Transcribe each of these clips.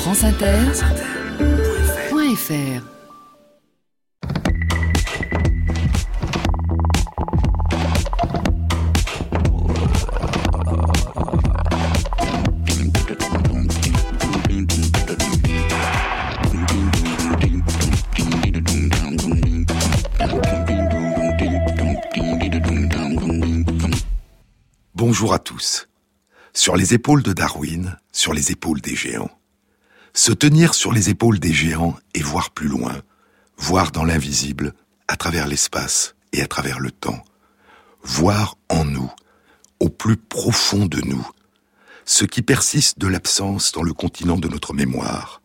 franceinter.fr Bonjour à tous. Sur les épaules de Darwin, sur les épaules des géants. Se tenir sur les épaules des géants et voir plus loin, voir dans l'invisible, à travers l'espace et à travers le temps. Voir en nous, au plus profond de nous, ce qui persiste de l'absence dans le continent de notre mémoire.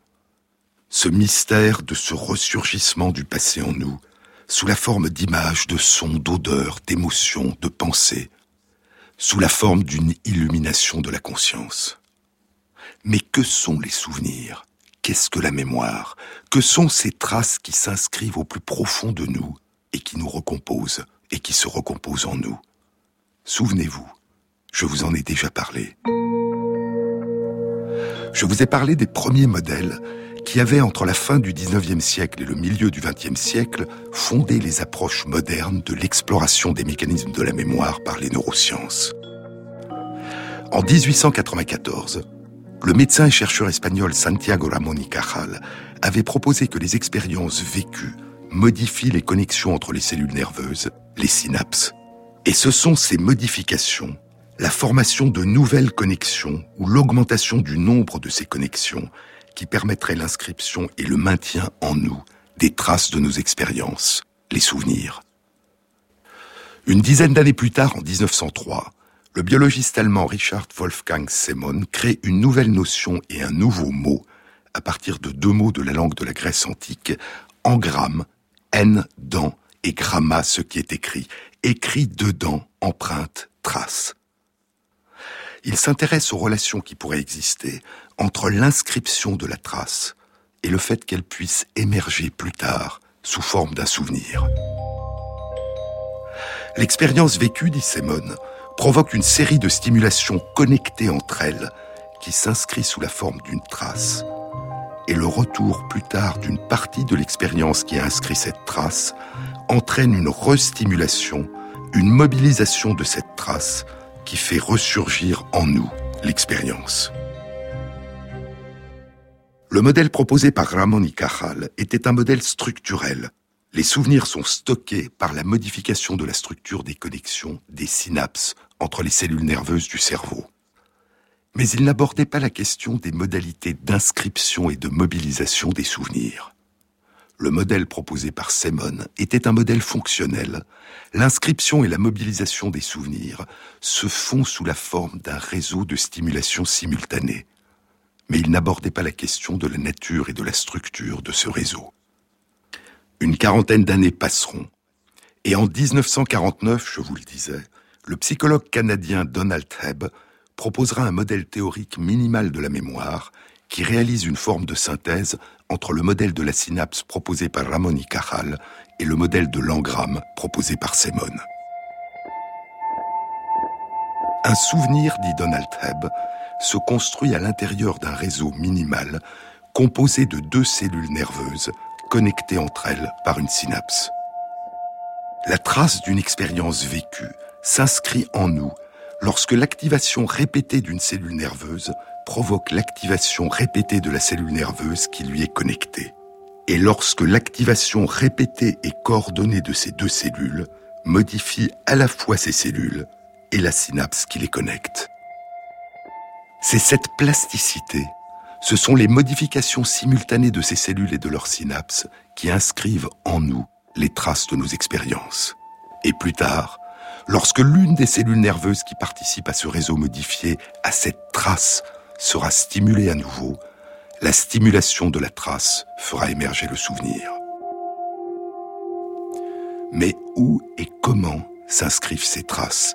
Ce mystère de ce ressurgissement du passé en nous, sous la forme d'images, de sons, d'odeurs, d'émotions, de pensées, sous la forme d'une illumination de la conscience. Mais que sont les souvenirs? Qu'est-ce que la mémoire? Que sont ces traces qui s'inscrivent au plus profond de nous et qui nous recomposent et qui se recomposent en nous? Souvenez-vous, je vous en ai déjà parlé. Je vous ai parlé des premiers modèles qui avaient, entre la fin du 19e siècle et le milieu du 20e siècle, fondé les approches modernes de l'exploration des mécanismes de la mémoire par les neurosciences. En 1894, le médecin et chercheur espagnol Santiago Ramón y Cajal avait proposé que les expériences vécues modifient les connexions entre les cellules nerveuses, les synapses. Et ce sont ces modifications, la formation de nouvelles connexions ou l'augmentation du nombre de ces connexions qui permettraient l'inscription et le maintien en nous des traces de nos expériences, les souvenirs. Une dizaine d'années plus tard, en 1903, le biologiste allemand Richard Wolfgang Semon crée une nouvelle notion et un nouveau mot à partir de deux mots de la langue de la Grèce antique, engramme, n dans et gramma ce qui est écrit, écrit dedans, empreinte, trace. Il s'intéresse aux relations qui pourraient exister entre l'inscription de la trace et le fait qu'elle puisse émerger plus tard sous forme d'un souvenir. L'expérience vécue, dit Semon, provoque une série de stimulations connectées entre elles qui s'inscrit sous la forme d'une trace. Et le retour plus tard d'une partie de l'expérience qui a inscrit cette trace entraîne une restimulation, une mobilisation de cette trace qui fait ressurgir en nous l'expérience. Le modèle proposé par Ramon y Cajal était un modèle structurel les souvenirs sont stockés par la modification de la structure des connexions, des synapses entre les cellules nerveuses du cerveau. Mais il n'abordait pas la question des modalités d'inscription et de mobilisation des souvenirs. Le modèle proposé par Semon était un modèle fonctionnel. L'inscription et la mobilisation des souvenirs se font sous la forme d'un réseau de stimulation simultanée. Mais il n'abordait pas la question de la nature et de la structure de ce réseau. Une quarantaine d'années passeront. Et en 1949, je vous le disais, le psychologue canadien Donald Hebb proposera un modèle théorique minimal de la mémoire qui réalise une forme de synthèse entre le modèle de la synapse proposé par Ramon y Cajal et le modèle de l'engramme proposé par Semon. Un souvenir, dit Donald Hebb, se construit à l'intérieur d'un réseau minimal composé de deux cellules nerveuses connectées entre elles par une synapse. La trace d'une expérience vécue s'inscrit en nous lorsque l'activation répétée d'une cellule nerveuse provoque l'activation répétée de la cellule nerveuse qui lui est connectée. Et lorsque l'activation répétée et coordonnée de ces deux cellules modifie à la fois ces cellules et la synapse qui les connecte. C'est cette plasticité ce sont les modifications simultanées de ces cellules et de leurs synapses qui inscrivent en nous les traces de nos expériences. Et plus tard, lorsque l'une des cellules nerveuses qui participent à ce réseau modifié, à cette trace, sera stimulée à nouveau, la stimulation de la trace fera émerger le souvenir. Mais où et comment s'inscrivent ces traces?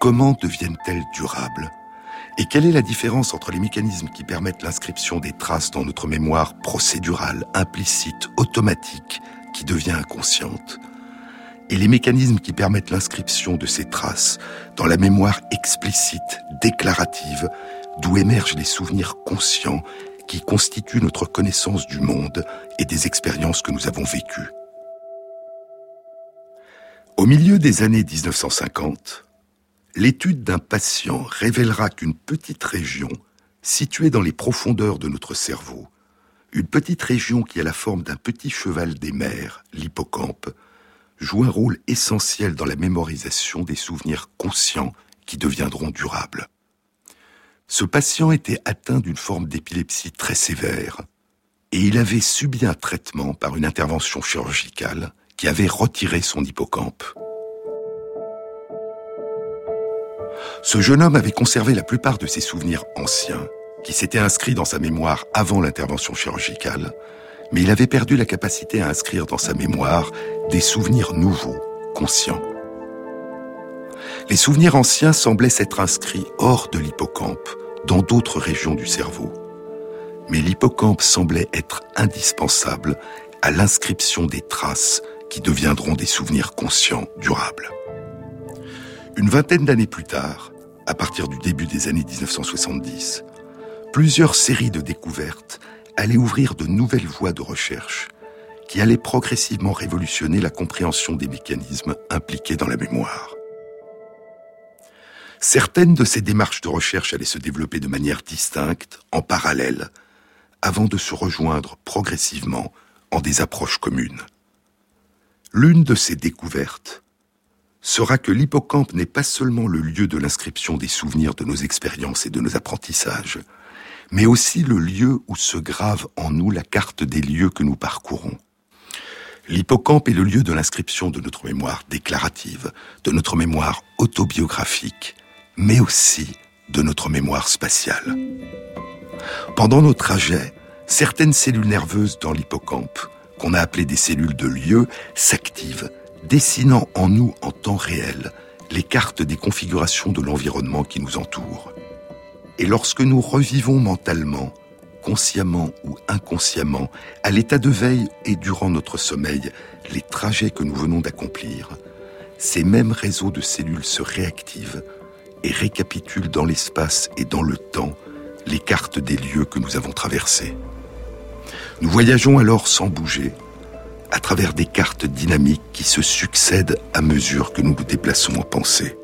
Comment deviennent-elles durables? Et quelle est la différence entre les mécanismes qui permettent l'inscription des traces dans notre mémoire procédurale, implicite, automatique, qui devient inconsciente, et les mécanismes qui permettent l'inscription de ces traces dans la mémoire explicite, déclarative, d'où émergent les souvenirs conscients qui constitue notre connaissance du monde et des expériences que nous avons vécues. Au milieu des années 1950, l'étude d'un patient révélera qu'une petite région, située dans les profondeurs de notre cerveau, une petite région qui a la forme d'un petit cheval des mers, l'hippocampe, joue un rôle essentiel dans la mémorisation des souvenirs conscients qui deviendront durables. Ce patient était atteint d'une forme d'épilepsie très sévère et il avait subi un traitement par une intervention chirurgicale qui avait retiré son hippocampe. Ce jeune homme avait conservé la plupart de ses souvenirs anciens, qui s'étaient inscrits dans sa mémoire avant l'intervention chirurgicale, mais il avait perdu la capacité à inscrire dans sa mémoire des souvenirs nouveaux, conscients. Les souvenirs anciens semblaient s'être inscrits hors de l'hippocampe, dans d'autres régions du cerveau. Mais l'hippocampe semblait être indispensable à l'inscription des traces qui deviendront des souvenirs conscients durables. Une vingtaine d'années plus tard, à partir du début des années 1970, plusieurs séries de découvertes allaient ouvrir de nouvelles voies de recherche qui allaient progressivement révolutionner la compréhension des mécanismes impliqués dans la mémoire. Certaines de ces démarches de recherche allaient se développer de manière distincte, en parallèle, avant de se rejoindre progressivement en des approches communes. L'une de ces découvertes sera que l'hippocampe n'est pas seulement le lieu de l'inscription des souvenirs de nos expériences et de nos apprentissages, mais aussi le lieu où se grave en nous la carte des lieux que nous parcourons. L'hippocampe est le lieu de l'inscription de notre mémoire déclarative, de notre mémoire autobiographique, mais aussi de notre mémoire spatiale. Pendant nos trajets, certaines cellules nerveuses dans l'hippocampe, qu'on a appelées des cellules de lieu, s'activent dessinant en nous en temps réel les cartes des configurations de l'environnement qui nous entoure. Et lorsque nous revivons mentalement, consciemment ou inconsciemment, à l'état de veille et durant notre sommeil, les trajets que nous venons d'accomplir, ces mêmes réseaux de cellules se réactivent et récapitulent dans l'espace et dans le temps les cartes des lieux que nous avons traversés. Nous voyageons alors sans bouger, à travers des cartes dynamiques qui se succèdent à mesure que nous nous déplaçons en pensée.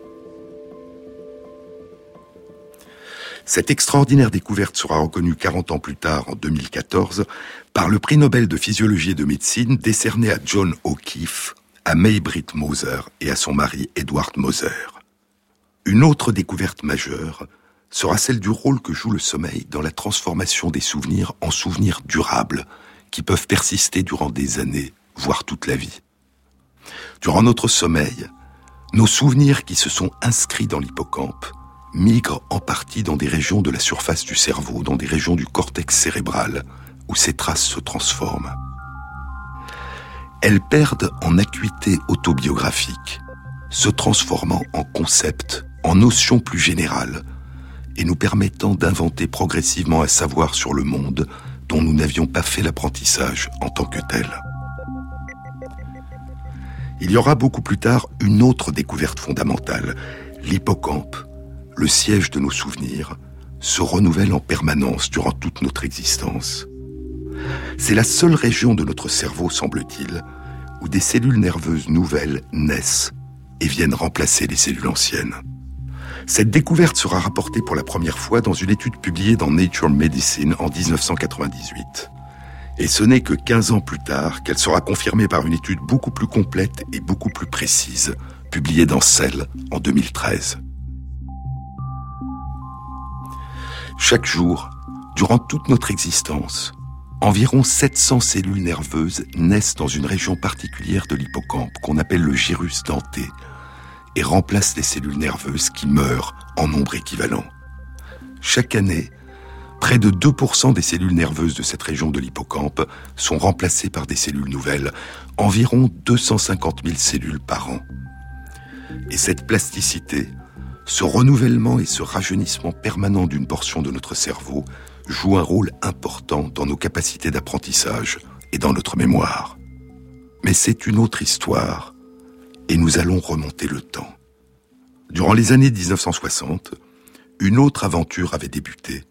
Cette extraordinaire découverte sera reconnue 40 ans plus tard, en 2014, par le prix Nobel de physiologie et de médecine décerné à John O'Keefe, à Maybrit Moser et à son mari Edward Moser. Une autre découverte majeure sera celle du rôle que joue le sommeil dans la transformation des souvenirs en souvenirs durables, qui peuvent persister durant des années, voire toute la vie. Durant notre sommeil, nos souvenirs qui se sont inscrits dans l'hippocampe migrent en partie dans des régions de la surface du cerveau, dans des régions du cortex cérébral, où ces traces se transforment. Elles perdent en acuité autobiographique, se transformant en concepts, en notions plus générales, et nous permettant d'inventer progressivement un savoir sur le monde dont nous n'avions pas fait l'apprentissage en tant que tel. Il y aura beaucoup plus tard une autre découverte fondamentale. L'hippocampe, le siège de nos souvenirs, se renouvelle en permanence durant toute notre existence. C'est la seule région de notre cerveau, semble-t-il, où des cellules nerveuses nouvelles naissent et viennent remplacer les cellules anciennes. Cette découverte sera rapportée pour la première fois dans une étude publiée dans Nature Medicine en 1998. Et ce n'est que 15 ans plus tard qu'elle sera confirmée par une étude beaucoup plus complète et beaucoup plus précise, publiée dans Cell en 2013. Chaque jour, durant toute notre existence, environ 700 cellules nerveuses naissent dans une région particulière de l'hippocampe qu'on appelle le gyrus denté et remplacent les cellules nerveuses qui meurent en nombre équivalent. Chaque année, Près de 2% des cellules nerveuses de cette région de l'hippocampe sont remplacées par des cellules nouvelles, environ 250 000 cellules par an. Et cette plasticité, ce renouvellement et ce rajeunissement permanent d'une portion de notre cerveau jouent un rôle important dans nos capacités d'apprentissage et dans notre mémoire. Mais c'est une autre histoire, et nous allons remonter le temps. Durant les années 1960, une autre aventure avait débuté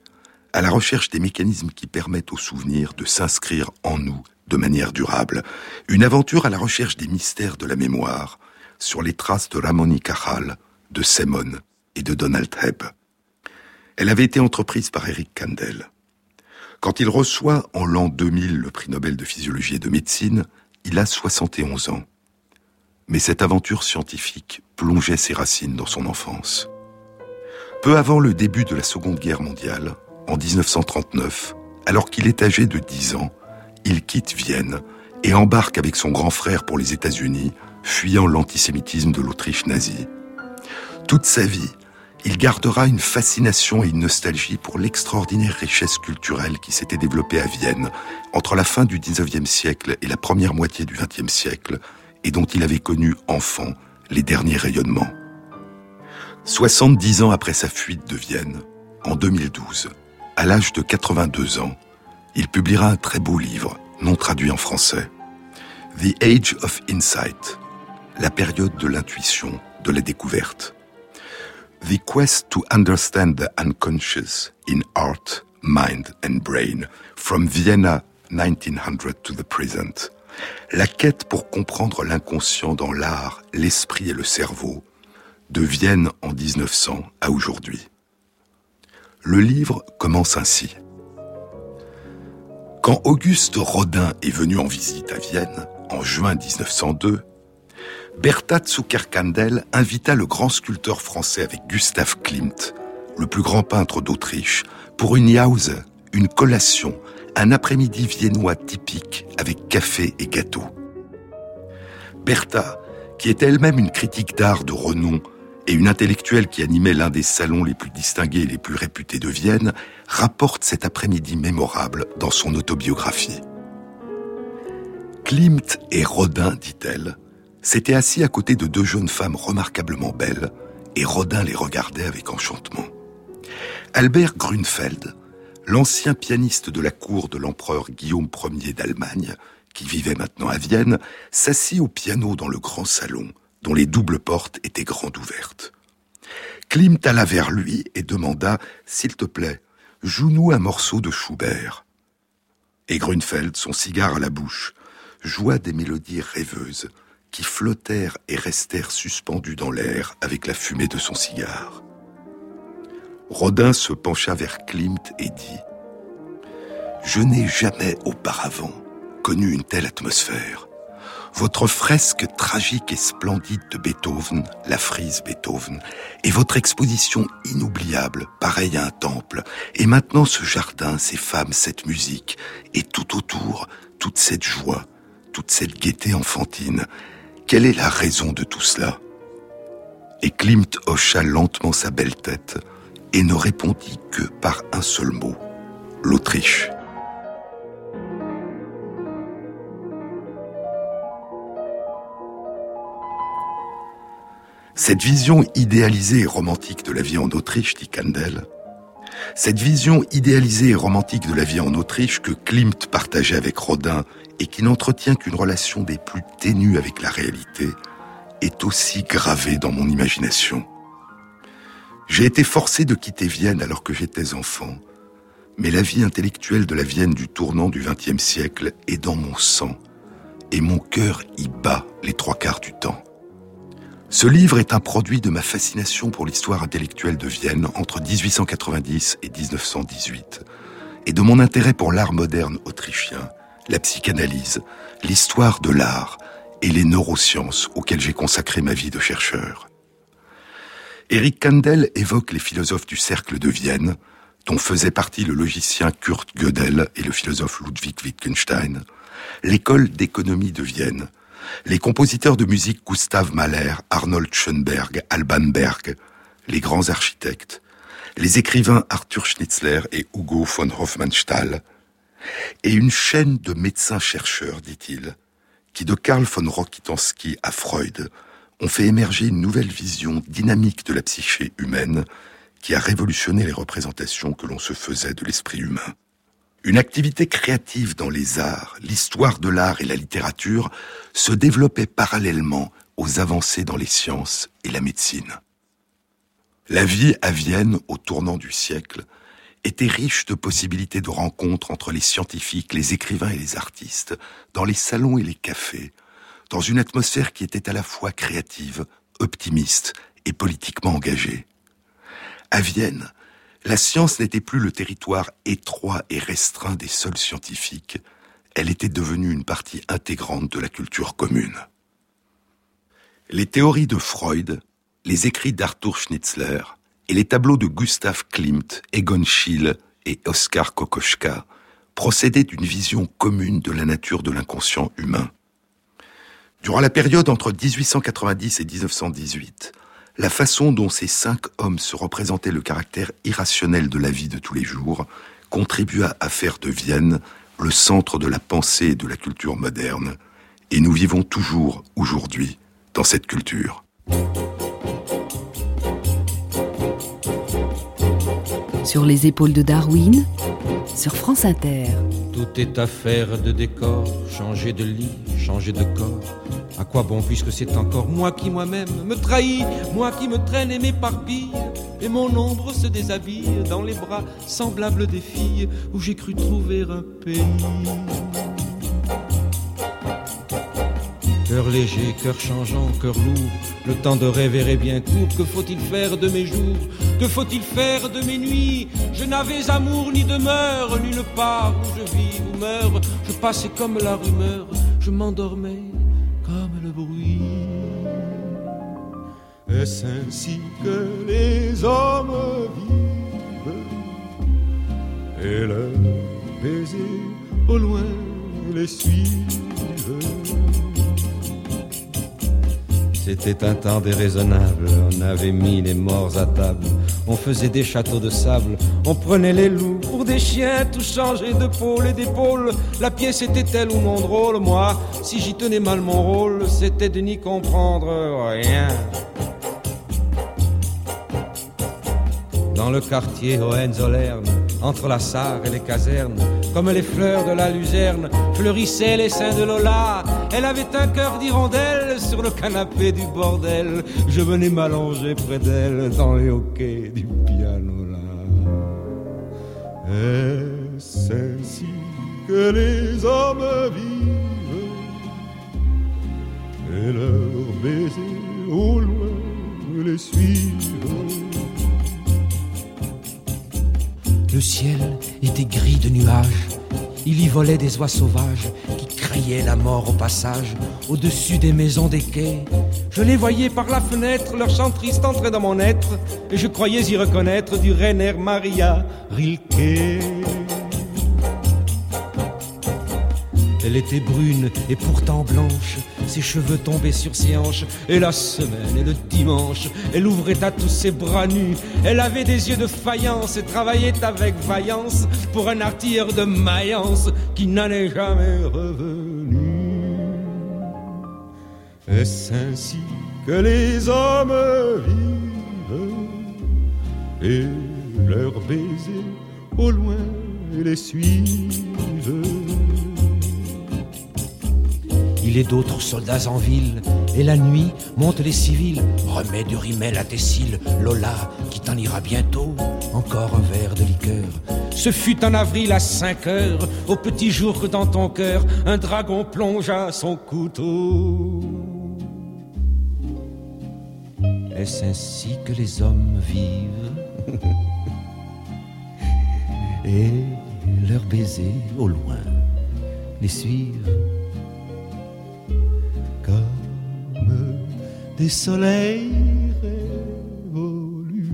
à la recherche des mécanismes qui permettent au souvenir de s'inscrire en nous de manière durable. Une aventure à la recherche des mystères de la mémoire sur les traces de Ramon y de Simon et de Donald Hebb. Elle avait été entreprise par Eric Kandel. Quand il reçoit en l'an 2000 le prix Nobel de physiologie et de médecine, il a 71 ans. Mais cette aventure scientifique plongeait ses racines dans son enfance. Peu avant le début de la Seconde Guerre mondiale, en 1939, alors qu'il est âgé de 10 ans, il quitte Vienne et embarque avec son grand frère pour les États-Unis, fuyant l'antisémitisme de l'Autriche nazie. Toute sa vie, il gardera une fascination et une nostalgie pour l'extraordinaire richesse culturelle qui s'était développée à Vienne entre la fin du XIXe siècle et la première moitié du XXe siècle, et dont il avait connu enfant les derniers rayonnements. 70 ans après sa fuite de Vienne, en 2012, à l'âge de 82 ans, il publiera un très beau livre, non traduit en français. The Age of Insight, la période de l'intuition, de la découverte. The Quest to Understand the Unconscious in Art, Mind and Brain, from Vienna 1900 to the present. La quête pour comprendre l'inconscient dans l'art, l'esprit et le cerveau, de Vienne en 1900 à aujourd'hui. Le livre commence ainsi. Quand Auguste Rodin est venu en visite à Vienne, en juin 1902, Bertha Zucker-Kandel invita le grand sculpteur français avec Gustav Klimt, le plus grand peintre d'Autriche, pour une Jause, une collation, un après-midi viennois typique avec café et gâteau. Bertha, qui était elle-même une critique d'art de renom, et une intellectuelle qui animait l'un des salons les plus distingués et les plus réputés de Vienne, rapporte cet après-midi mémorable dans son autobiographie. Klimt et Rodin, dit-elle, s'étaient assis à côté de deux jeunes femmes remarquablement belles, et Rodin les regardait avec enchantement. Albert Grunfeld, l'ancien pianiste de la cour de l'empereur Guillaume Ier d'Allemagne, qui vivait maintenant à Vienne, s'assit au piano dans le grand salon, dont les doubles portes étaient grandes ouvertes. Klimt alla vers lui et demanda S'il te plaît, joue-nous un morceau de Schubert. Et Grunfeld, son cigare à la bouche, joua des mélodies rêveuses qui flottèrent et restèrent suspendues dans l'air avec la fumée de son cigare. Rodin se pencha vers Klimt et dit Je n'ai jamais auparavant connu une telle atmosphère. Votre fresque tragique et splendide de Beethoven, la frise Beethoven, et votre exposition inoubliable, pareille à un temple, et maintenant ce jardin, ces femmes, cette musique, et tout autour, toute cette joie, toute cette gaieté enfantine. Quelle est la raison de tout cela? Et Klimt hocha lentement sa belle tête et ne répondit que par un seul mot, l'Autriche. Cette vision idéalisée et romantique de la vie en Autriche, dit Kandel, cette vision idéalisée et romantique de la vie en Autriche que Klimt partageait avec Rodin et qui n'entretient qu'une relation des plus ténues avec la réalité, est aussi gravée dans mon imagination. J'ai été forcé de quitter Vienne alors que j'étais enfant, mais la vie intellectuelle de la Vienne du tournant du XXe siècle est dans mon sang, et mon cœur y bat les trois quarts du temps. Ce livre est un produit de ma fascination pour l'histoire intellectuelle de Vienne entre 1890 et 1918, et de mon intérêt pour l'art moderne autrichien, la psychanalyse, l'histoire de l'art et les neurosciences auxquelles j'ai consacré ma vie de chercheur. Eric Kandel évoque les philosophes du cercle de Vienne, dont faisaient partie le logicien Kurt Gödel et le philosophe Ludwig Wittgenstein, l'école d'économie de Vienne, les compositeurs de musique Gustav Mahler, Arnold Schoenberg, Alban Berg, les grands architectes, les écrivains Arthur Schnitzler et Hugo von Hofmannsthal, et une chaîne de médecins-chercheurs, dit-il, qui de Karl von Rokitansky à Freud ont fait émerger une nouvelle vision dynamique de la psyché humaine qui a révolutionné les représentations que l'on se faisait de l'esprit humain. Une activité créative dans les arts, l'histoire de l'art et la littérature se développait parallèlement aux avancées dans les sciences et la médecine. La vie à Vienne au tournant du siècle était riche de possibilités de rencontres entre les scientifiques, les écrivains et les artistes, dans les salons et les cafés, dans une atmosphère qui était à la fois créative, optimiste et politiquement engagée. À Vienne, la science n'était plus le territoire étroit et restreint des seuls scientifiques, elle était devenue une partie intégrante de la culture commune. Les théories de Freud, les écrits d'Arthur Schnitzler et les tableaux de Gustav Klimt, Egon Schiele et Oskar Kokoschka procédaient d'une vision commune de la nature de l'inconscient humain. Durant la période entre 1890 et 1918, la façon dont ces cinq hommes se représentaient le caractère irrationnel de la vie de tous les jours contribua à faire de Vienne le centre de la pensée et de la culture moderne, et nous vivons toujours, aujourd'hui, dans cette culture. Sur les épaules de Darwin, sur France Inter. Tout est affaire de décor, changer de lit, changer de corps. À quoi bon puisque c'est encore moi qui moi-même me trahis, moi qui me traîne et m'éparpille, et mon ombre se déshabille dans les bras semblables des filles où j'ai cru trouver un pays. Cœur léger, cœur changeant, cœur lourd, le temps de rêver est bien court. Que faut-il faire de mes jours? Que faut-il faire de mes nuits? Je n'avais amour ni demeure, nulle part où je vis ou meurs. Je passais comme la rumeur, je m'endormais comme le bruit. Est-ce ainsi que les hommes vivent? Et leurs baisers au loin les suivent c'était un temps déraisonnable, on avait mis les morts à table, on faisait des châteaux de sable, on prenait les loups pour des chiens, tout changé de pôle et d'épaule. La pièce était-elle ou non drôle Moi, si j'y tenais mal mon rôle, c'était de n'y comprendre rien. Dans le quartier Hohenzollern, entre la Sarre et les casernes, comme les fleurs de la luzerne, fleurissaient les seins de Lola. Elle avait un cœur d'hirondelle sur le canapé du bordel. Je venais m'allonger près d'elle dans les hoquets du piano là. Est-ce ainsi que les hommes vivent? Et leurs baisers au loin les suivent? Le ciel était gris de nuages. Il y volait des oies sauvages qui criaient la mort au passage au-dessus des maisons des quais. Je les voyais par la fenêtre, leur chant triste entrait dans mon être et je croyais y reconnaître du Rainer Maria Rilke. Elle était brune et pourtant blanche, ses cheveux tombaient sur ses hanches, et la semaine et le dimanche, elle ouvrait à tous ses bras nus. Elle avait des yeux de faïence et travaillait avec vaillance pour un artilleur de Mayence qui n'en est jamais revenu. Est-ce ainsi que les hommes vivent et leurs baisers au loin les suivent? Il est d'autres soldats en ville, et la nuit montent les civils. Remets du rimel à tes cils, Lola, qui t'en ira bientôt. Encore un verre de liqueur. Ce fut en avril à 5 heures, au petit jour que dans ton cœur, un dragon plongea son couteau. Est-ce ainsi que les hommes vivent Et leurs baisers au loin les suivent des soleils révolus.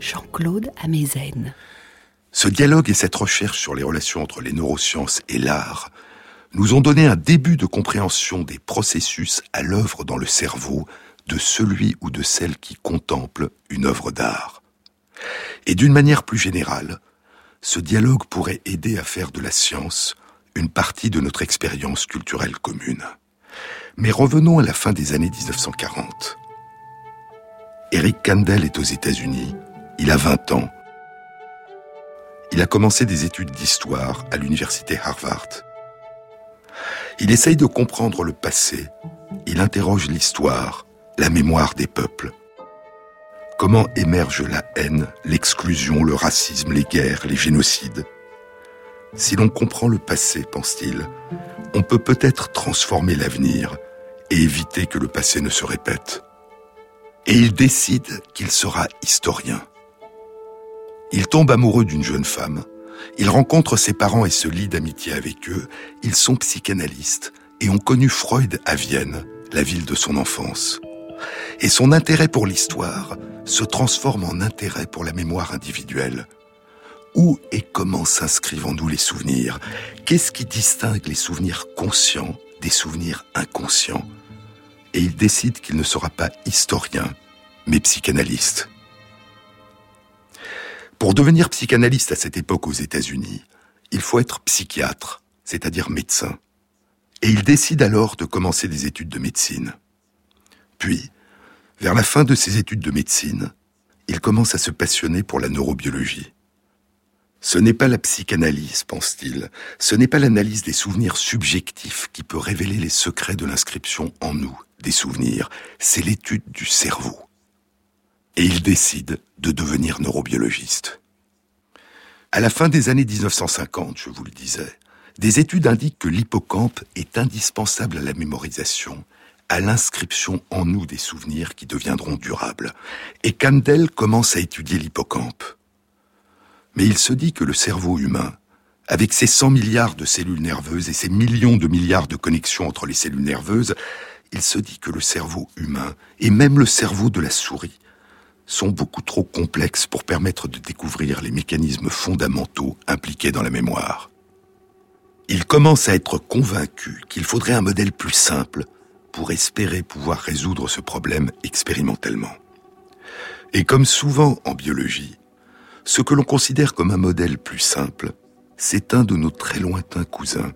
Jean-Claude Amezen. Ce dialogue et cette recherche sur les relations entre les neurosciences et l'art nous ont donné un début de compréhension des processus à l'œuvre dans le cerveau de celui ou de celle qui contemple une œuvre d'art. Et d'une manière plus générale, ce dialogue pourrait aider à faire de la science une partie de notre expérience culturelle commune. Mais revenons à la fin des années 1940. Eric Kandel est aux États-Unis, il a 20 ans. Il a commencé des études d'histoire à l'université Harvard. Il essaye de comprendre le passé, il interroge l'histoire, la mémoire des peuples. Comment émerge la haine, l'exclusion, le racisme, les guerres, les génocides? Si l'on comprend le passé, pense-t-il, on peut peut-être transformer l'avenir et éviter que le passé ne se répète. Et il décide qu'il sera historien. Il tombe amoureux d'une jeune femme, il rencontre ses parents et se lie d'amitié avec eux, ils sont psychanalystes et ont connu Freud à Vienne, la ville de son enfance. Et son intérêt pour l'histoire se transforme en intérêt pour la mémoire individuelle. Où et comment s'inscrivent en nous les souvenirs? Qu'est-ce qui distingue les souvenirs conscients des souvenirs inconscients? Et il décide qu'il ne sera pas historien, mais psychanalyste. Pour devenir psychanalyste à cette époque aux États-Unis, il faut être psychiatre, c'est-à-dire médecin. Et il décide alors de commencer des études de médecine. Puis, vers la fin de ses études de médecine, il commence à se passionner pour la neurobiologie. Ce n'est pas la psychanalyse, pense-t-il, ce n'est pas l'analyse des souvenirs subjectifs qui peut révéler les secrets de l'inscription en nous des souvenirs, c'est l'étude du cerveau et il décide de devenir neurobiologiste. À la fin des années 1950, je vous le disais, des études indiquent que l'hippocampe est indispensable à la mémorisation, à l'inscription en nous des souvenirs qui deviendront durables. Et Kandel commence à étudier l'hippocampe. Mais il se dit que le cerveau humain, avec ses 100 milliards de cellules nerveuses et ses millions de milliards de connexions entre les cellules nerveuses, il se dit que le cerveau humain, et même le cerveau de la souris, sont beaucoup trop complexes pour permettre de découvrir les mécanismes fondamentaux impliqués dans la mémoire. Il commence à être convaincu qu'il faudrait un modèle plus simple pour espérer pouvoir résoudre ce problème expérimentalement. Et comme souvent en biologie, ce que l'on considère comme un modèle plus simple, c'est un de nos très lointains cousins,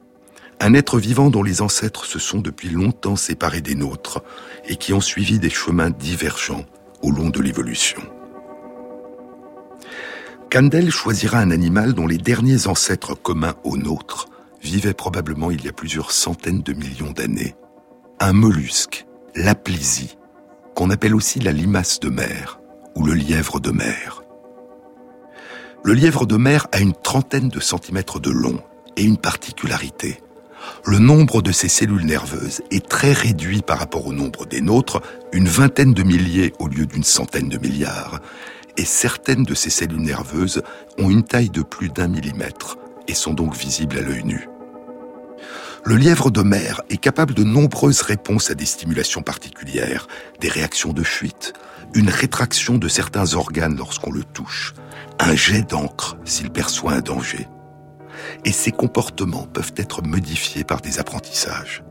un être vivant dont les ancêtres se sont depuis longtemps séparés des nôtres et qui ont suivi des chemins divergents au long de l'évolution. Kandel choisira un animal dont les derniers ancêtres communs aux nôtres vivaient probablement il y a plusieurs centaines de millions d'années. Un mollusque, l'aplysie, qu'on appelle aussi la limace de mer ou le lièvre de mer. Le lièvre de mer a une trentaine de centimètres de long et une particularité le nombre de ces cellules nerveuses est très réduit par rapport au nombre des nôtres, une vingtaine de milliers au lieu d'une centaine de milliards, et certaines de ces cellules nerveuses ont une taille de plus d'un millimètre et sont donc visibles à l'œil nu. Le lièvre de mer est capable de nombreuses réponses à des stimulations particulières, des réactions de fuite, une rétraction de certains organes lorsqu'on le touche, un jet d'encre s'il perçoit un danger et ces comportements peuvent être modifiés par des apprentissages.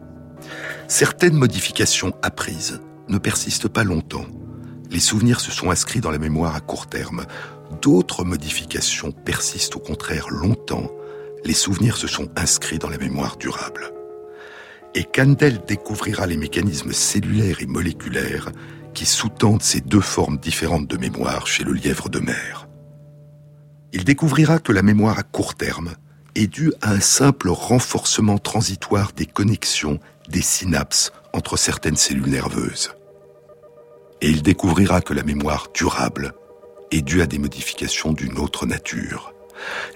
Certaines modifications apprises ne persistent pas longtemps. Les souvenirs se sont inscrits dans la mémoire à court terme. D'autres modifications persistent au contraire longtemps. Les souvenirs se sont inscrits dans la mémoire durable. Et Kandel découvrira les mécanismes cellulaires et moléculaires qui sous-tendent ces deux formes différentes de mémoire chez le lièvre de mer. Il découvrira que la mémoire à court terme est dû à un simple renforcement transitoire des connexions, des synapses entre certaines cellules nerveuses. Et il découvrira que la mémoire durable est due à des modifications d'une autre nature.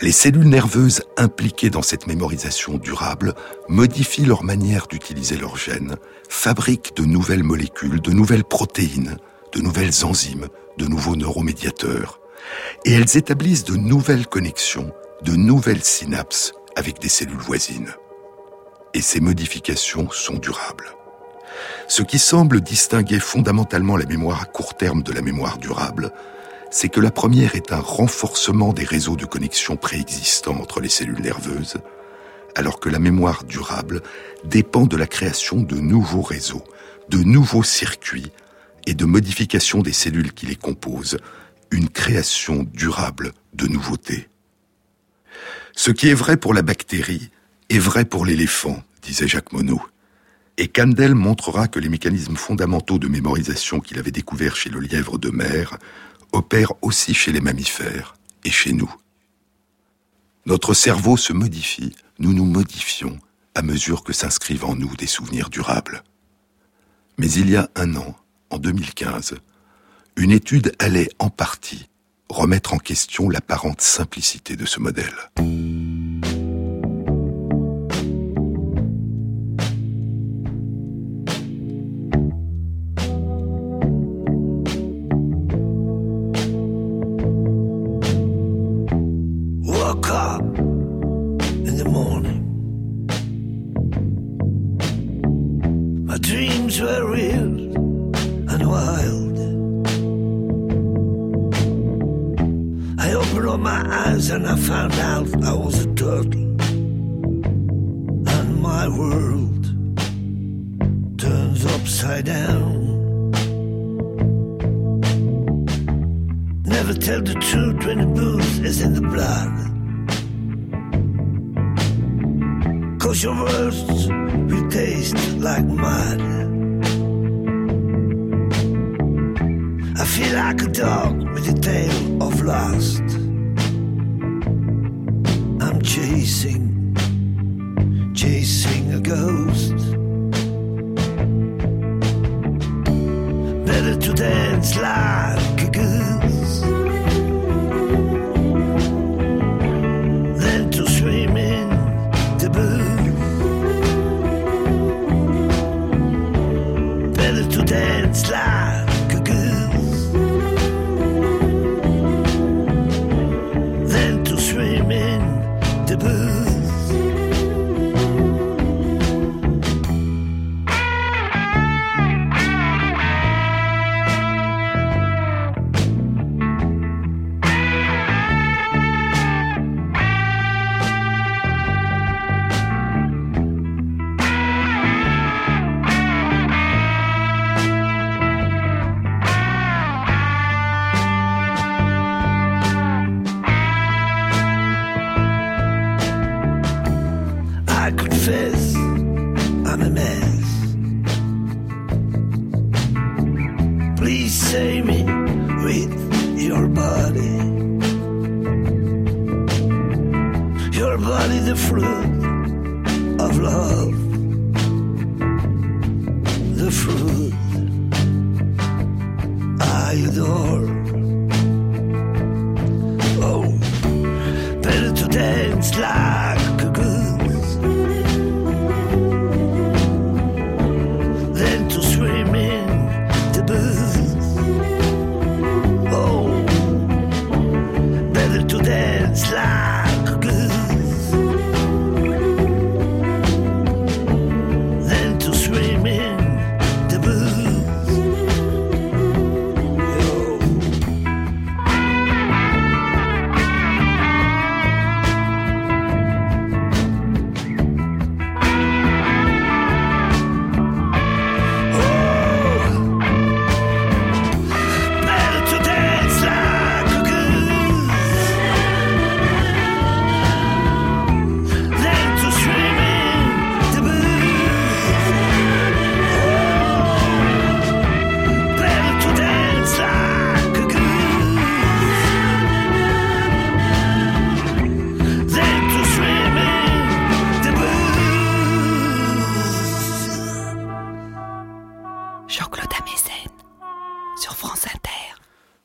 Les cellules nerveuses impliquées dans cette mémorisation durable modifient leur manière d'utiliser leurs gènes, fabriquent de nouvelles molécules, de nouvelles protéines, de nouvelles enzymes, de nouveaux neuromédiateurs, et elles établissent de nouvelles connexions de nouvelles synapses avec des cellules voisines. Et ces modifications sont durables. Ce qui semble distinguer fondamentalement la mémoire à court terme de la mémoire durable, c'est que la première est un renforcement des réseaux de connexion préexistants entre les cellules nerveuses, alors que la mémoire durable dépend de la création de nouveaux réseaux, de nouveaux circuits et de modification des cellules qui les composent, une création durable de nouveautés. Ce qui est vrai pour la bactérie est vrai pour l'éléphant, disait Jacques Monod. Et Kandel montrera que les mécanismes fondamentaux de mémorisation qu'il avait découverts chez le lièvre de mer opèrent aussi chez les mammifères et chez nous. Notre cerveau se modifie, nous nous modifions, à mesure que s'inscrivent en nous des souvenirs durables. Mais il y a un an, en 2015, une étude allait en partie remettre en question l'apparente simplicité de ce modèle.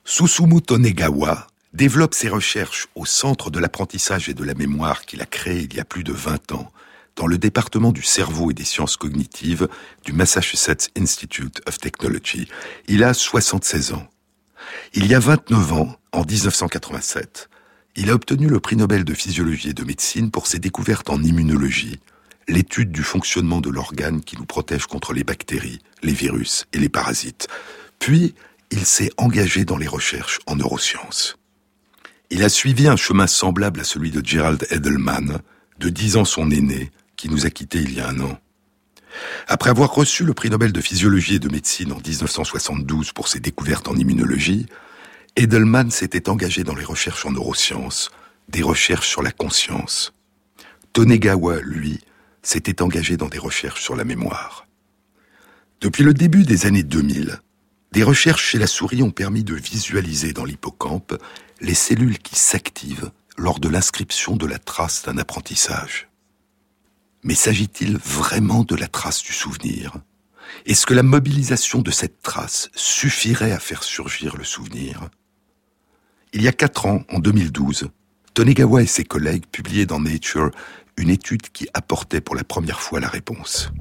Susumu Tonegawa développe ses recherches au Centre de l'apprentissage et de la mémoire qu'il a créé il y a plus de 20 ans dans le département du cerveau et des sciences cognitives du Massachusetts Institute of Technology. Il a 76 ans. Il y a 29 ans, en 1987, il a obtenu le prix Nobel de physiologie et de médecine pour ses découvertes en immunologie, l'étude du fonctionnement de l'organe qui nous protège contre les bactéries, les virus et les parasites. Puis, il s'est engagé dans les recherches en neurosciences. Il a suivi un chemin semblable à celui de Gerald Edelman, de dix ans son aîné, qui nous a quittés il y a un an. Après avoir reçu le prix Nobel de physiologie et de médecine en 1972 pour ses découvertes en immunologie, Edelman s'était engagé dans les recherches en neurosciences, des recherches sur la conscience. Tonegawa, lui, s'était engagé dans des recherches sur la mémoire. Depuis le début des années 2000, des recherches chez la souris ont permis de visualiser dans l'hippocampe les cellules qui s'activent lors de l'inscription de la trace d'un apprentissage. Mais s'agit-il vraiment de la trace du souvenir? Est-ce que la mobilisation de cette trace suffirait à faire surgir le souvenir? Il y a quatre ans, en 2012, Tonegawa et ses collègues publiaient dans Nature une étude qui apportait pour la première fois la réponse.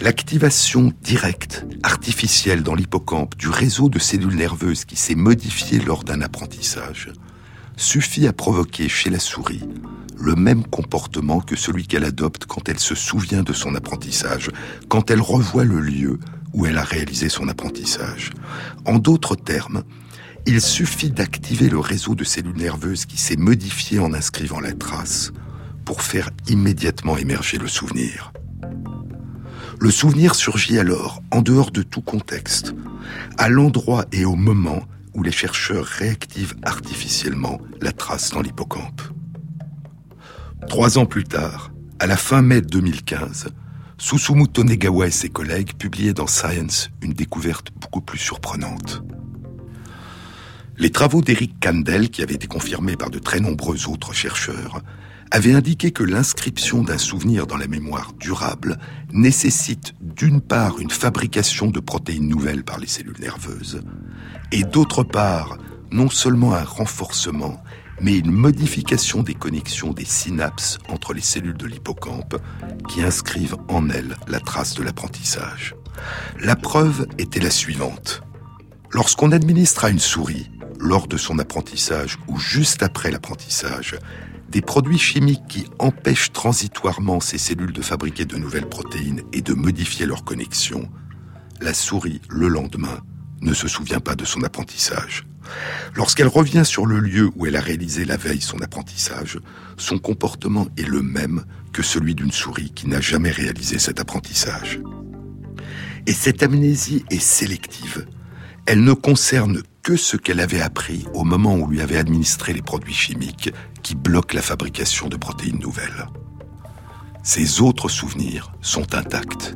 L'activation directe, artificielle dans l'hippocampe du réseau de cellules nerveuses qui s'est modifié lors d'un apprentissage suffit à provoquer chez la souris le même comportement que celui qu'elle adopte quand elle se souvient de son apprentissage, quand elle revoit le lieu où elle a réalisé son apprentissage. En d'autres termes, il suffit d'activer le réseau de cellules nerveuses qui s'est modifié en inscrivant la trace pour faire immédiatement émerger le souvenir. Le souvenir surgit alors, en dehors de tout contexte, à l'endroit et au moment où les chercheurs réactivent artificiellement la trace dans l'hippocampe. Trois ans plus tard, à la fin mai 2015, Susumu Tonegawa et ses collègues publiaient dans Science une découverte beaucoup plus surprenante. Les travaux d'Eric Kandel, qui avaient été confirmés par de très nombreux autres chercheurs, avaient indiqué que l'inscription d'un souvenir dans la mémoire durable nécessite d'une part une fabrication de protéines nouvelles par les cellules nerveuses, et d'autre part non seulement un renforcement, mais une modification des connexions des synapses entre les cellules de l'hippocampe qui inscrivent en elles la trace de l'apprentissage. La preuve était la suivante. Lorsqu'on administre à une souris, lors de son apprentissage ou juste après l'apprentissage, des produits chimiques qui empêchent transitoirement ces cellules de fabriquer de nouvelles protéines et de modifier leurs connexions, la souris, le lendemain, ne se souvient pas de son apprentissage. Lorsqu'elle revient sur le lieu où elle a réalisé la veille son apprentissage, son comportement est le même que celui d'une souris qui n'a jamais réalisé cet apprentissage. Et cette amnésie est sélective. Elle ne concerne que ce qu'elle avait appris au moment où lui avait administré les produits chimiques qui bloquent la fabrication de protéines nouvelles. Ses autres souvenirs sont intacts.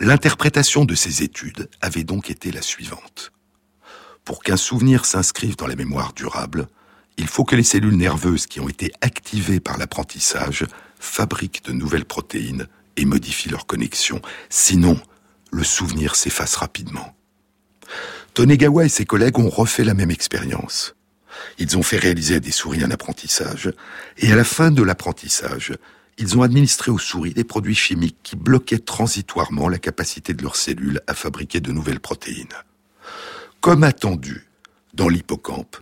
L'interprétation de ces études avait donc été la suivante. Pour qu'un souvenir s'inscrive dans la mémoire durable, il faut que les cellules nerveuses qui ont été activées par l'apprentissage fabriquent de nouvelles protéines et modifient leurs connexions. Sinon, le souvenir s'efface rapidement. Tonegawa et ses collègues ont refait la même expérience. Ils ont fait réaliser à des souris un apprentissage, et à la fin de l'apprentissage, ils ont administré aux souris des produits chimiques qui bloquaient transitoirement la capacité de leurs cellules à fabriquer de nouvelles protéines. Comme attendu, dans l'hippocampe,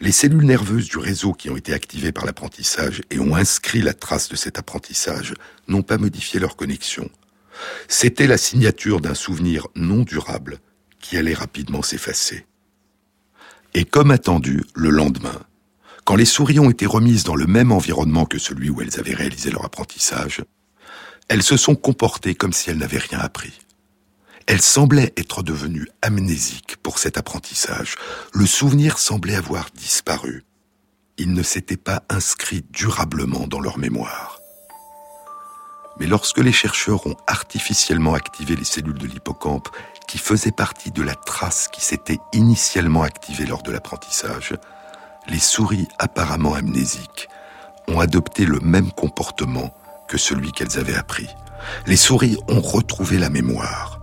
les cellules nerveuses du réseau qui ont été activées par l'apprentissage et ont inscrit la trace de cet apprentissage n'ont pas modifié leur connexion. C'était la signature d'un souvenir non durable qui allait rapidement s'effacer. Et comme attendu, le lendemain, quand les souris ont été remises dans le même environnement que celui où elles avaient réalisé leur apprentissage, elles se sont comportées comme si elles n'avaient rien appris. Elles semblaient être devenues amnésiques pour cet apprentissage. Le souvenir semblait avoir disparu. Il ne s'était pas inscrit durablement dans leur mémoire. Mais lorsque les chercheurs ont artificiellement activé les cellules de l'hippocampe qui faisaient partie de la trace qui s'était initialement activée lors de l'apprentissage, les souris apparemment amnésiques ont adopté le même comportement que celui qu'elles avaient appris. Les souris ont retrouvé la mémoire.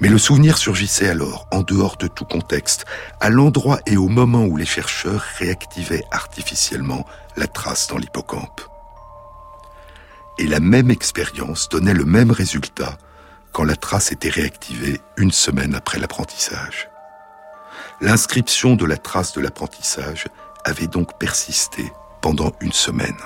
Mais le souvenir surgissait alors, en dehors de tout contexte, à l'endroit et au moment où les chercheurs réactivaient artificiellement la trace dans l'hippocampe. Et la même expérience donnait le même résultat la trace était réactivée une semaine après l'apprentissage. L'inscription de la trace de l'apprentissage avait donc persisté pendant une semaine.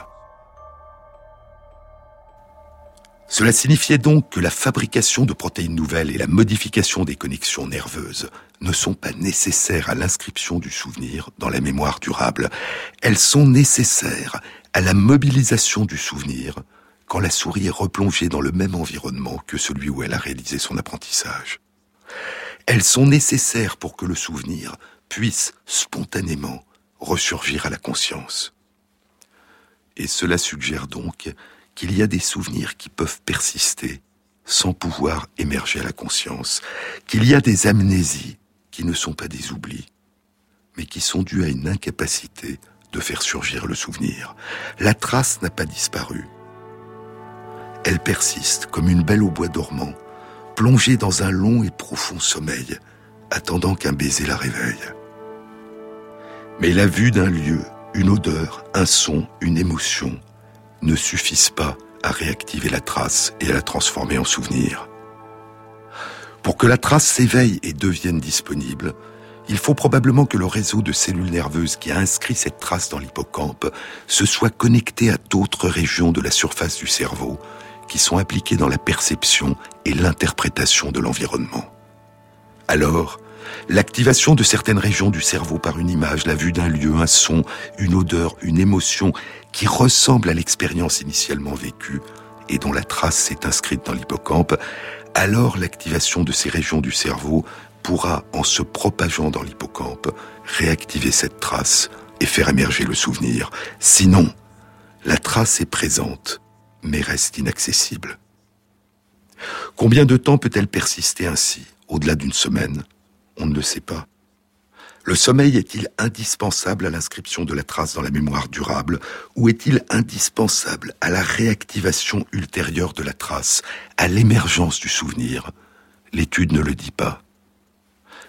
Cela signifiait donc que la fabrication de protéines nouvelles et la modification des connexions nerveuses ne sont pas nécessaires à l'inscription du souvenir dans la mémoire durable. Elles sont nécessaires à la mobilisation du souvenir quand la souris est replongée dans le même environnement que celui où elle a réalisé son apprentissage. Elles sont nécessaires pour que le souvenir puisse spontanément ressurgir à la conscience. Et cela suggère donc qu'il y a des souvenirs qui peuvent persister sans pouvoir émerger à la conscience, qu'il y a des amnésies qui ne sont pas des oublis, mais qui sont dues à une incapacité de faire surgir le souvenir. La trace n'a pas disparu. Elle persiste comme une belle au bois dormant, plongée dans un long et profond sommeil, attendant qu'un baiser la réveille. Mais la vue d'un lieu, une odeur, un son, une émotion ne suffisent pas à réactiver la trace et à la transformer en souvenir. Pour que la trace s'éveille et devienne disponible, il faut probablement que le réseau de cellules nerveuses qui a inscrit cette trace dans l'hippocampe se soit connecté à d'autres régions de la surface du cerveau qui sont impliquées dans la perception et l'interprétation de l'environnement. Alors, l'activation de certaines régions du cerveau par une image, la vue d'un lieu, un son, une odeur, une émotion qui ressemble à l'expérience initialement vécue et dont la trace s'est inscrite dans l'hippocampe, alors l'activation de ces régions du cerveau pourra, en se propageant dans l'hippocampe, réactiver cette trace et faire émerger le souvenir. Sinon, la trace est présente, mais reste inaccessible. Combien de temps peut-elle persister ainsi, au-delà d'une semaine? On ne le sait pas. Le sommeil est-il indispensable à l'inscription de la trace dans la mémoire durable ou est-il indispensable à la réactivation ultérieure de la trace, à l'émergence du souvenir? L'étude ne le dit pas.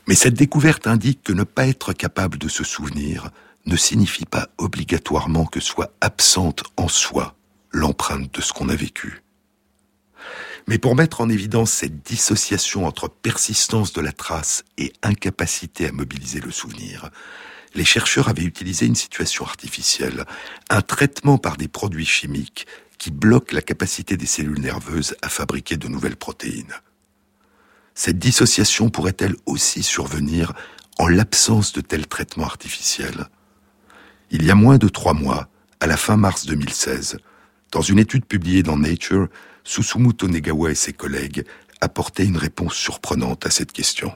Mais cette découverte indique que ne pas être capable de se souvenir ne signifie pas obligatoirement que soit absente en soi l'empreinte de ce qu'on a vécu. Mais pour mettre en évidence cette dissociation entre persistance de la trace et incapacité à mobiliser le souvenir, les chercheurs avaient utilisé une situation artificielle, un traitement par des produits chimiques qui bloquent la capacité des cellules nerveuses à fabriquer de nouvelles protéines. Cette dissociation pourrait-elle aussi survenir en l'absence de tels traitements artificiels? Il y a moins de trois mois, à la fin mars 2016, dans une étude publiée dans Nature, Susumu Negawa et ses collègues apportaient une réponse surprenante à cette question.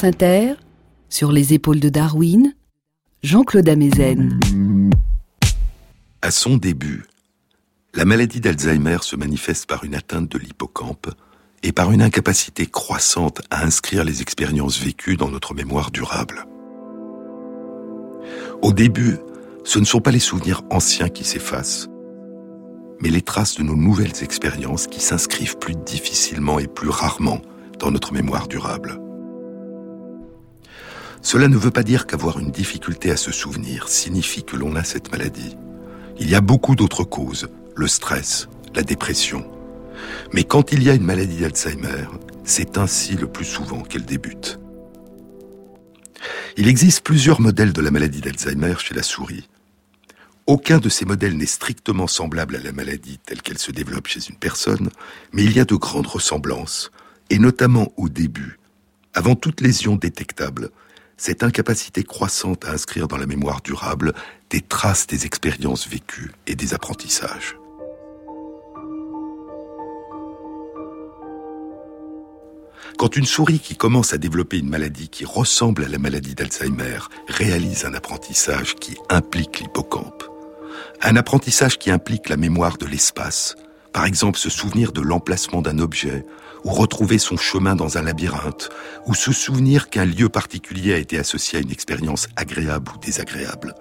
Inter, sur les épaules de Darwin, Jean-Claude Amezen. À son début, la maladie d'Alzheimer se manifeste par une atteinte de l'hippocampe et par une incapacité croissante à inscrire les expériences vécues dans notre mémoire durable. Au début, ce ne sont pas les souvenirs anciens qui s'effacent, mais les traces de nos nouvelles expériences qui s'inscrivent plus difficilement et plus rarement dans notre mémoire durable. Cela ne veut pas dire qu'avoir une difficulté à se souvenir signifie que l'on a cette maladie. Il y a beaucoup d'autres causes, le stress, la dépression. Mais quand il y a une maladie d'Alzheimer, c'est ainsi le plus souvent qu'elle débute. Il existe plusieurs modèles de la maladie d'Alzheimer chez la souris. Aucun de ces modèles n'est strictement semblable à la maladie telle qu'elle se développe chez une personne, mais il y a de grandes ressemblances, et notamment au début, avant toute lésion détectable, cette incapacité croissante à inscrire dans la mémoire durable des traces des expériences vécues et des apprentissages. Quand une souris qui commence à développer une maladie qui ressemble à la maladie d'Alzheimer réalise un apprentissage qui implique l'hippocampe, un apprentissage qui implique la mémoire de l'espace, par exemple se souvenir de l'emplacement d'un objet, ou retrouver son chemin dans un labyrinthe, ou se souvenir qu'un lieu particulier a été associé à une expérience agréable ou désagréable.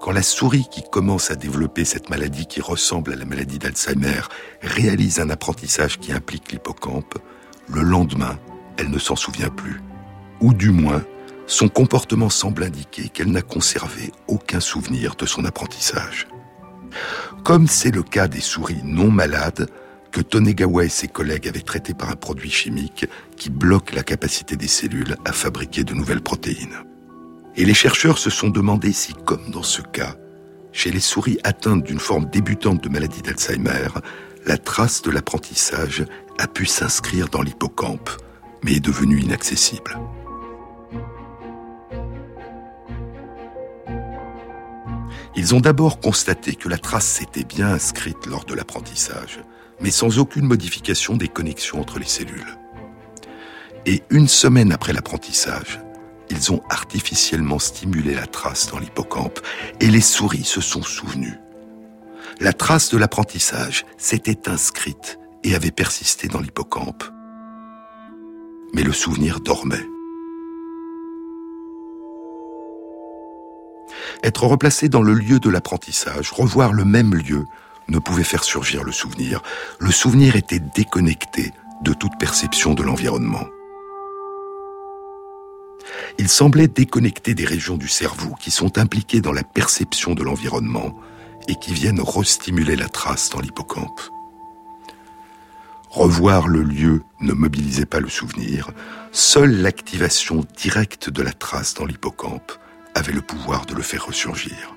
Quand la souris qui commence à développer cette maladie qui ressemble à la maladie d'Alzheimer réalise un apprentissage qui implique l'hippocampe, le lendemain, elle ne s'en souvient plus. Ou du moins, son comportement semble indiquer qu'elle n'a conservé aucun souvenir de son apprentissage. Comme c'est le cas des souris non malades, que Tonegawa et ses collègues avaient traité par un produit chimique qui bloque la capacité des cellules à fabriquer de nouvelles protéines. Et les chercheurs se sont demandé si, comme dans ce cas, chez les souris atteintes d'une forme débutante de maladie d'Alzheimer, la trace de l'apprentissage a pu s'inscrire dans l'hippocampe, mais est devenue inaccessible. Ils ont d'abord constaté que la trace s'était bien inscrite lors de l'apprentissage, mais sans aucune modification des connexions entre les cellules. Et une semaine après l'apprentissage, ils ont artificiellement stimulé la trace dans l'hippocampe et les souris se sont souvenues. La trace de l'apprentissage s'était inscrite et avait persisté dans l'hippocampe. Mais le souvenir dormait. Être replacé dans le lieu de l'apprentissage, revoir le même lieu, ne pouvait faire surgir le souvenir. Le souvenir était déconnecté de toute perception de l'environnement. Il semblait déconnecté des régions du cerveau qui sont impliquées dans la perception de l'environnement et qui viennent restimuler la trace dans l'hippocampe. Revoir le lieu ne mobilisait pas le souvenir, seule l'activation directe de la trace dans l'hippocampe avait le pouvoir de le faire ressurgir.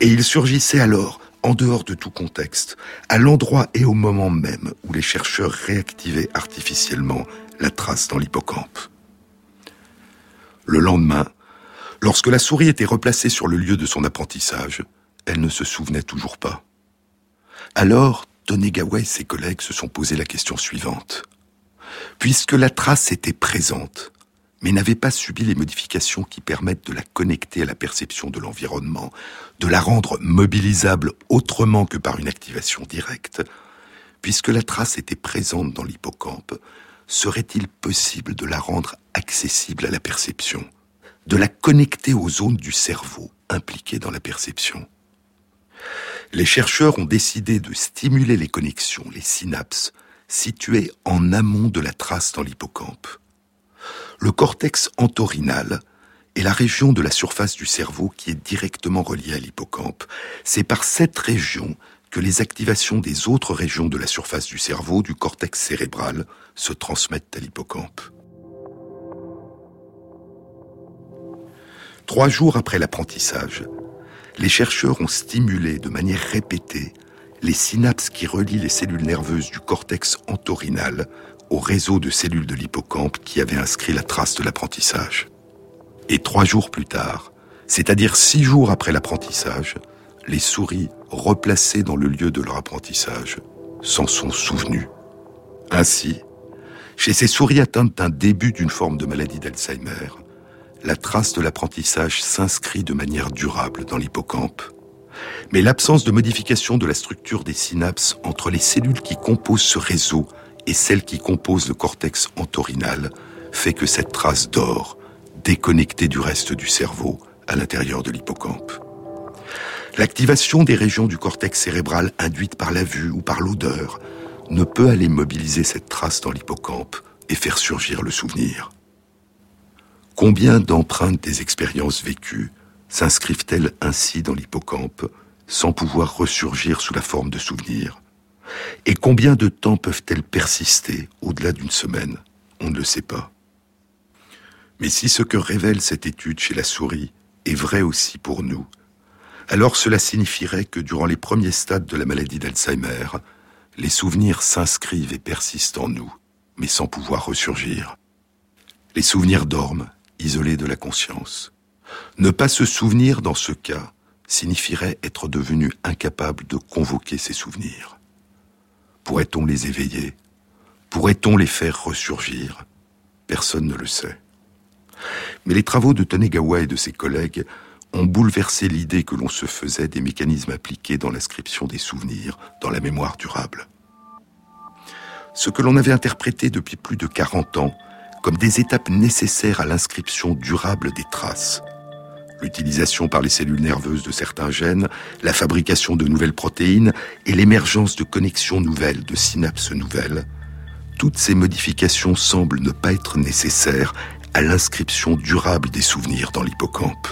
Et il surgissait alors en dehors de tout contexte, à l'endroit et au moment même où les chercheurs réactivaient artificiellement la trace dans l'hippocampe. Le lendemain, lorsque la souris était replacée sur le lieu de son apprentissage, elle ne se souvenait toujours pas. Alors, Tonegawa et ses collègues se sont posé la question suivante. Puisque la trace était présente, mais n'avait pas subi les modifications qui permettent de la connecter à la perception de l'environnement, de la rendre mobilisable autrement que par une activation directe, puisque la trace était présente dans l'hippocampe, serait-il possible de la rendre accessible à la perception, de la connecter aux zones du cerveau impliquées dans la perception? Les chercheurs ont décidé de stimuler les connexions, les synapses, situées en amont de la trace dans l'hippocampe le cortex entorhinal est la région de la surface du cerveau qui est directement reliée à l'hippocampe. C'est par cette région que les activations des autres régions de la surface du cerveau, du cortex cérébral, se transmettent à l'hippocampe. Trois jours après l'apprentissage, les chercheurs ont stimulé de manière répétée les synapses qui relient les cellules nerveuses du cortex entorhinal au réseau de cellules de l'hippocampe qui avait inscrit la trace de l'apprentissage. Et trois jours plus tard, c'est-à-dire six jours après l'apprentissage, les souris, replacées dans le lieu de leur apprentissage, s'en sont souvenues. Ainsi, Chez ces souris atteintes d'un début d'une forme de maladie d'Alzheimer, la trace de l'apprentissage s'inscrit de manière durable dans l'hippocampe. Mais l'absence de modification de la structure des synapses entre les cellules qui composent ce réseau et celles qui composent le cortex entorhinal fait que cette trace dort, déconnectée du reste du cerveau, à l'intérieur de l'hippocampe. L'activation des régions du cortex cérébral induite par la vue ou par l'odeur ne peut aller mobiliser cette trace dans l'hippocampe et faire surgir le souvenir. Combien d'empreintes des expériences vécues s'inscrivent-elles ainsi dans l'hippocampe sans pouvoir ressurgir sous la forme de souvenirs? Et combien de temps peuvent-elles persister au-delà d'une semaine? On ne le sait pas. Mais si ce que révèle cette étude chez la souris est vrai aussi pour nous, alors cela signifierait que durant les premiers stades de la maladie d'Alzheimer, les souvenirs s'inscrivent et persistent en nous, mais sans pouvoir ressurgir. Les souvenirs dorment, isolés de la conscience. Ne pas se souvenir dans ce cas signifierait être devenu incapable de convoquer ces souvenirs. Pourrait-on les éveiller? Pourrait-on les faire ressurgir? Personne ne le sait. Mais les travaux de Tonegawa et de ses collègues ont bouleversé l'idée que l'on se faisait des mécanismes appliqués dans l'inscription des souvenirs dans la mémoire durable. Ce que l'on avait interprété depuis plus de 40 ans comme des étapes nécessaires à l'inscription durable des traces. L'utilisation par les cellules nerveuses de certains gènes, la fabrication de nouvelles protéines et l'émergence de connexions nouvelles, de synapses nouvelles. Toutes ces modifications semblent ne pas être nécessaires à l'inscription durable des souvenirs dans l'hippocampe.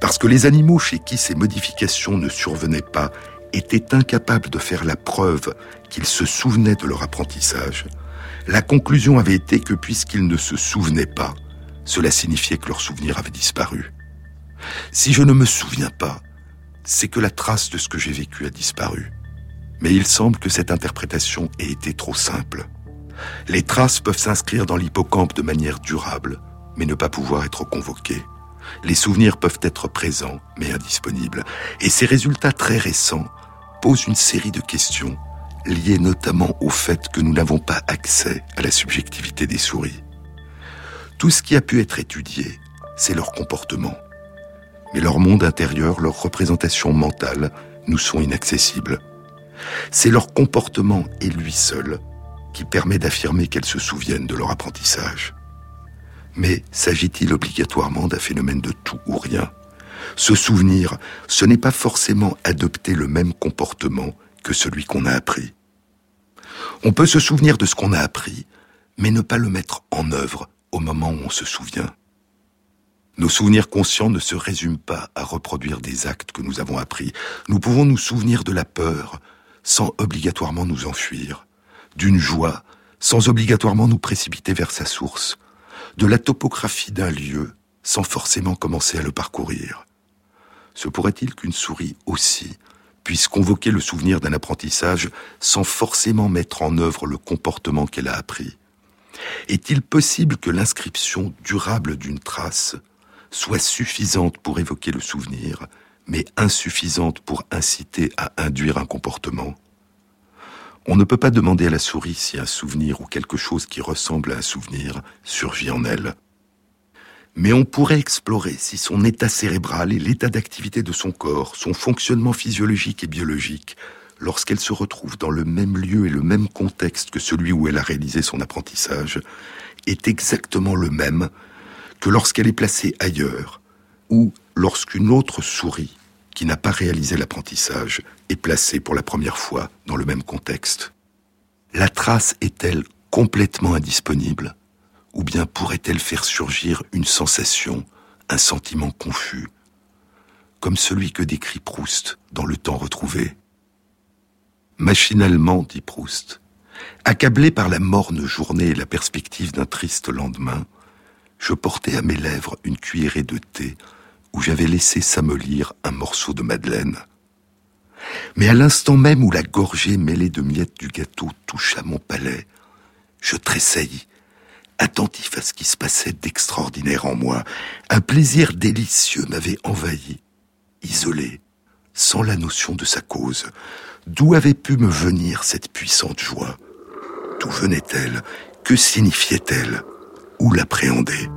Parce que les animaux chez qui ces modifications ne survenaient pas étaient incapables de faire la preuve qu'ils se souvenaient de leur apprentissage, la conclusion avait été que puisqu'ils ne se souvenaient pas, cela signifiait que leur souvenir avait disparu. Si je ne me souviens pas, c'est que la trace de ce que j'ai vécu a disparu. Mais il semble que cette interprétation ait été trop simple. Les traces peuvent s'inscrire dans l'hippocampe de manière durable, mais ne pas pouvoir être convoquées. Les souvenirs peuvent être présents, mais indisponibles. Et ces résultats très récents posent une série de questions liées notamment au fait que nous n'avons pas accès à la subjectivité des souris. Tout ce qui a pu être étudié, c'est leur comportement. Mais leur monde intérieur, leur représentation mentale, nous sont inaccessibles. C'est leur comportement et lui seul qui permet d'affirmer qu'elles se souviennent de leur apprentissage. Mais s'agit-il obligatoirement d'un phénomène de tout ou rien? Se souvenir, ce n'est pas forcément adopter le même comportement que celui qu'on a appris. On peut se souvenir de ce qu'on a appris, mais ne pas le mettre en œuvre au moment où on se souvient. Nos souvenirs conscients ne se résument pas à reproduire des actes que nous avons appris. Nous pouvons nous souvenir de la peur sans obligatoirement nous enfuir, d'une joie sans obligatoirement nous précipiter vers sa source, de la topographie d'un lieu sans forcément commencer à le parcourir. Se pourrait-il qu'une souris aussi puisse convoquer le souvenir d'un apprentissage sans forcément mettre en œuvre le comportement qu'elle a appris? Est-il possible que l'inscription durable d'une trace soit suffisante pour évoquer le souvenir, mais insuffisante pour inciter à induire un comportement. On ne peut pas demander à la souris si un souvenir ou quelque chose qui ressemble à un souvenir surgit en elle. Mais on pourrait explorer si son état cérébral et l'état d'activité de son corps, son fonctionnement physiologique et biologique, lorsqu'elle se retrouve dans le même lieu et le même contexte que celui où elle a réalisé son apprentissage, est exactement le même que lorsqu'elle est placée ailleurs, ou lorsqu'une autre souris, qui n'a pas réalisé l'apprentissage, est placée pour la première fois dans le même contexte. La trace est-elle complètement indisponible ou bien pourrait-elle faire surgir une sensation, un sentiment confus, comme celui que décrit Proust dans Le temps retrouvé? Machinalement, dit Proust, accablé par la morne journée et la perspective d'un triste lendemain, je portais à mes lèvres une cuillerée de thé où j'avais laissé s'amollir un morceau de madeleine. Mais à l'instant même où la gorgée mêlée de miettes du gâteau toucha mon palais, je tressaillis attentif à ce qui se passait d'extraordinaire en moi. Un plaisir délicieux m'avait envahi, isolé, sans la notion de sa cause. D'où avait pu me venir cette puissante joie? D'où venait-elle? Que signifiait-elle? Où l'appréhender.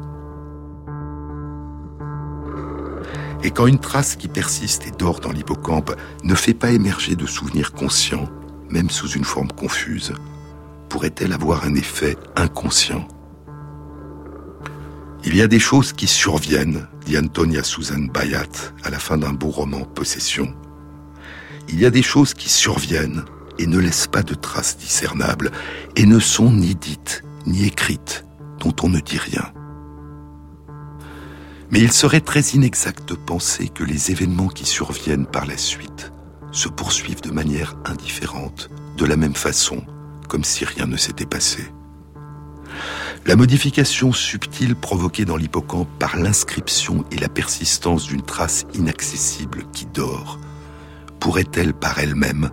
Et quand une trace qui persiste et dort dans l'hippocampe ne fait pas émerger de souvenirs conscients, même sous une forme confuse, pourrait-elle avoir un effet inconscient? Il y a des choses qui surviennent, dit Antonia Susan Bayat à la fin d'un beau roman Possession. Il y a des choses qui surviennent et ne laissent pas de traces discernables, et ne sont ni dites ni écrites, dont on ne dit rien. Mais il serait très inexact de penser que les événements qui surviennent par la suite se poursuivent de manière indifférente, de la même façon, comme si rien ne s'était passé. La modification subtile provoquée dans l'hippocampe par l'inscription et la persistance d'une trace inaccessible qui dort, pourrait-elle par elle-même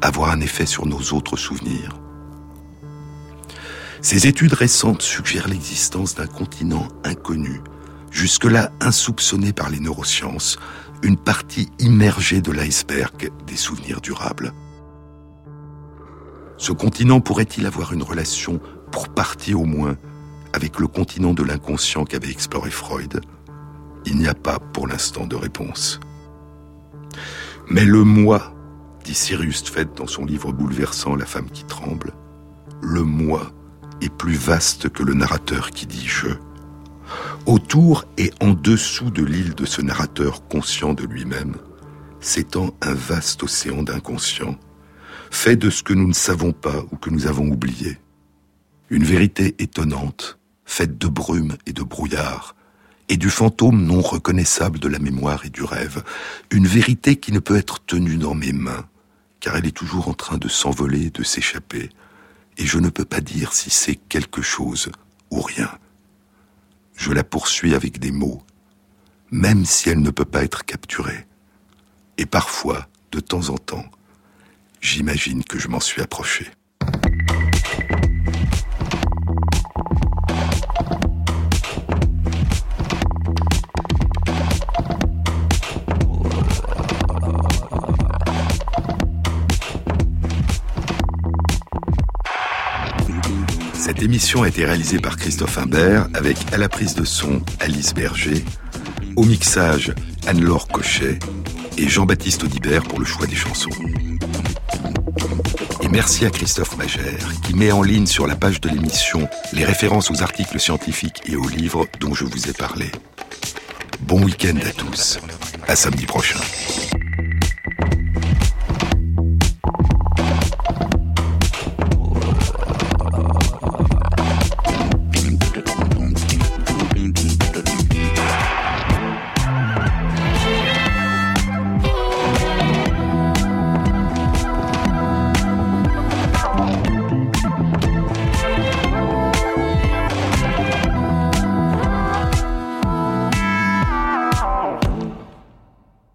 avoir un effet sur nos autres souvenirs? Ces études récentes suggèrent l'existence d'un continent inconnu, jusque-là insoupçonné par les neurosciences, une partie immergée de l'iceberg des souvenirs durables. Ce continent pourrait-il avoir une relation, pour partie au moins, avec le continent de l'inconscient qu'avait exploré Freud? Il n'y a pas pour l'instant de réponse. Mais le moi, dit Cyrus Tfed dans son livre bouleversant La femme qui tremble, le moi est plus vaste que le narrateur qui dit je. Autour et en dessous de l'île de ce narrateur conscient de lui-même, s'étend un vaste océan d'inconscient, fait de ce que nous ne savons pas ou que nous avons oublié. Une vérité étonnante, faite de brume et de brouillard, et du fantôme non reconnaissable de la mémoire et du rêve, une vérité qui ne peut être tenue dans mes mains, car elle est toujours en train de s'envoler et de s'échapper, et je ne peux pas dire si c'est quelque chose ou rien je la poursuis avec des mots, même si elle ne peut pas être capturée. Et parfois, de temps en temps, j'imagine que je m'en suis approché. Cette émission a été réalisée par Christophe Imbert avec à la prise de son Alice Berger, au mixage Anne-Laure Cochet et Jean-Baptiste Audibert pour le choix des chansons. Et merci à Christophe Magère qui met en ligne sur la page de l'émission les références aux articles scientifiques et aux livres dont je vous ai parlé. Bon week-end à tous. À samedi prochain.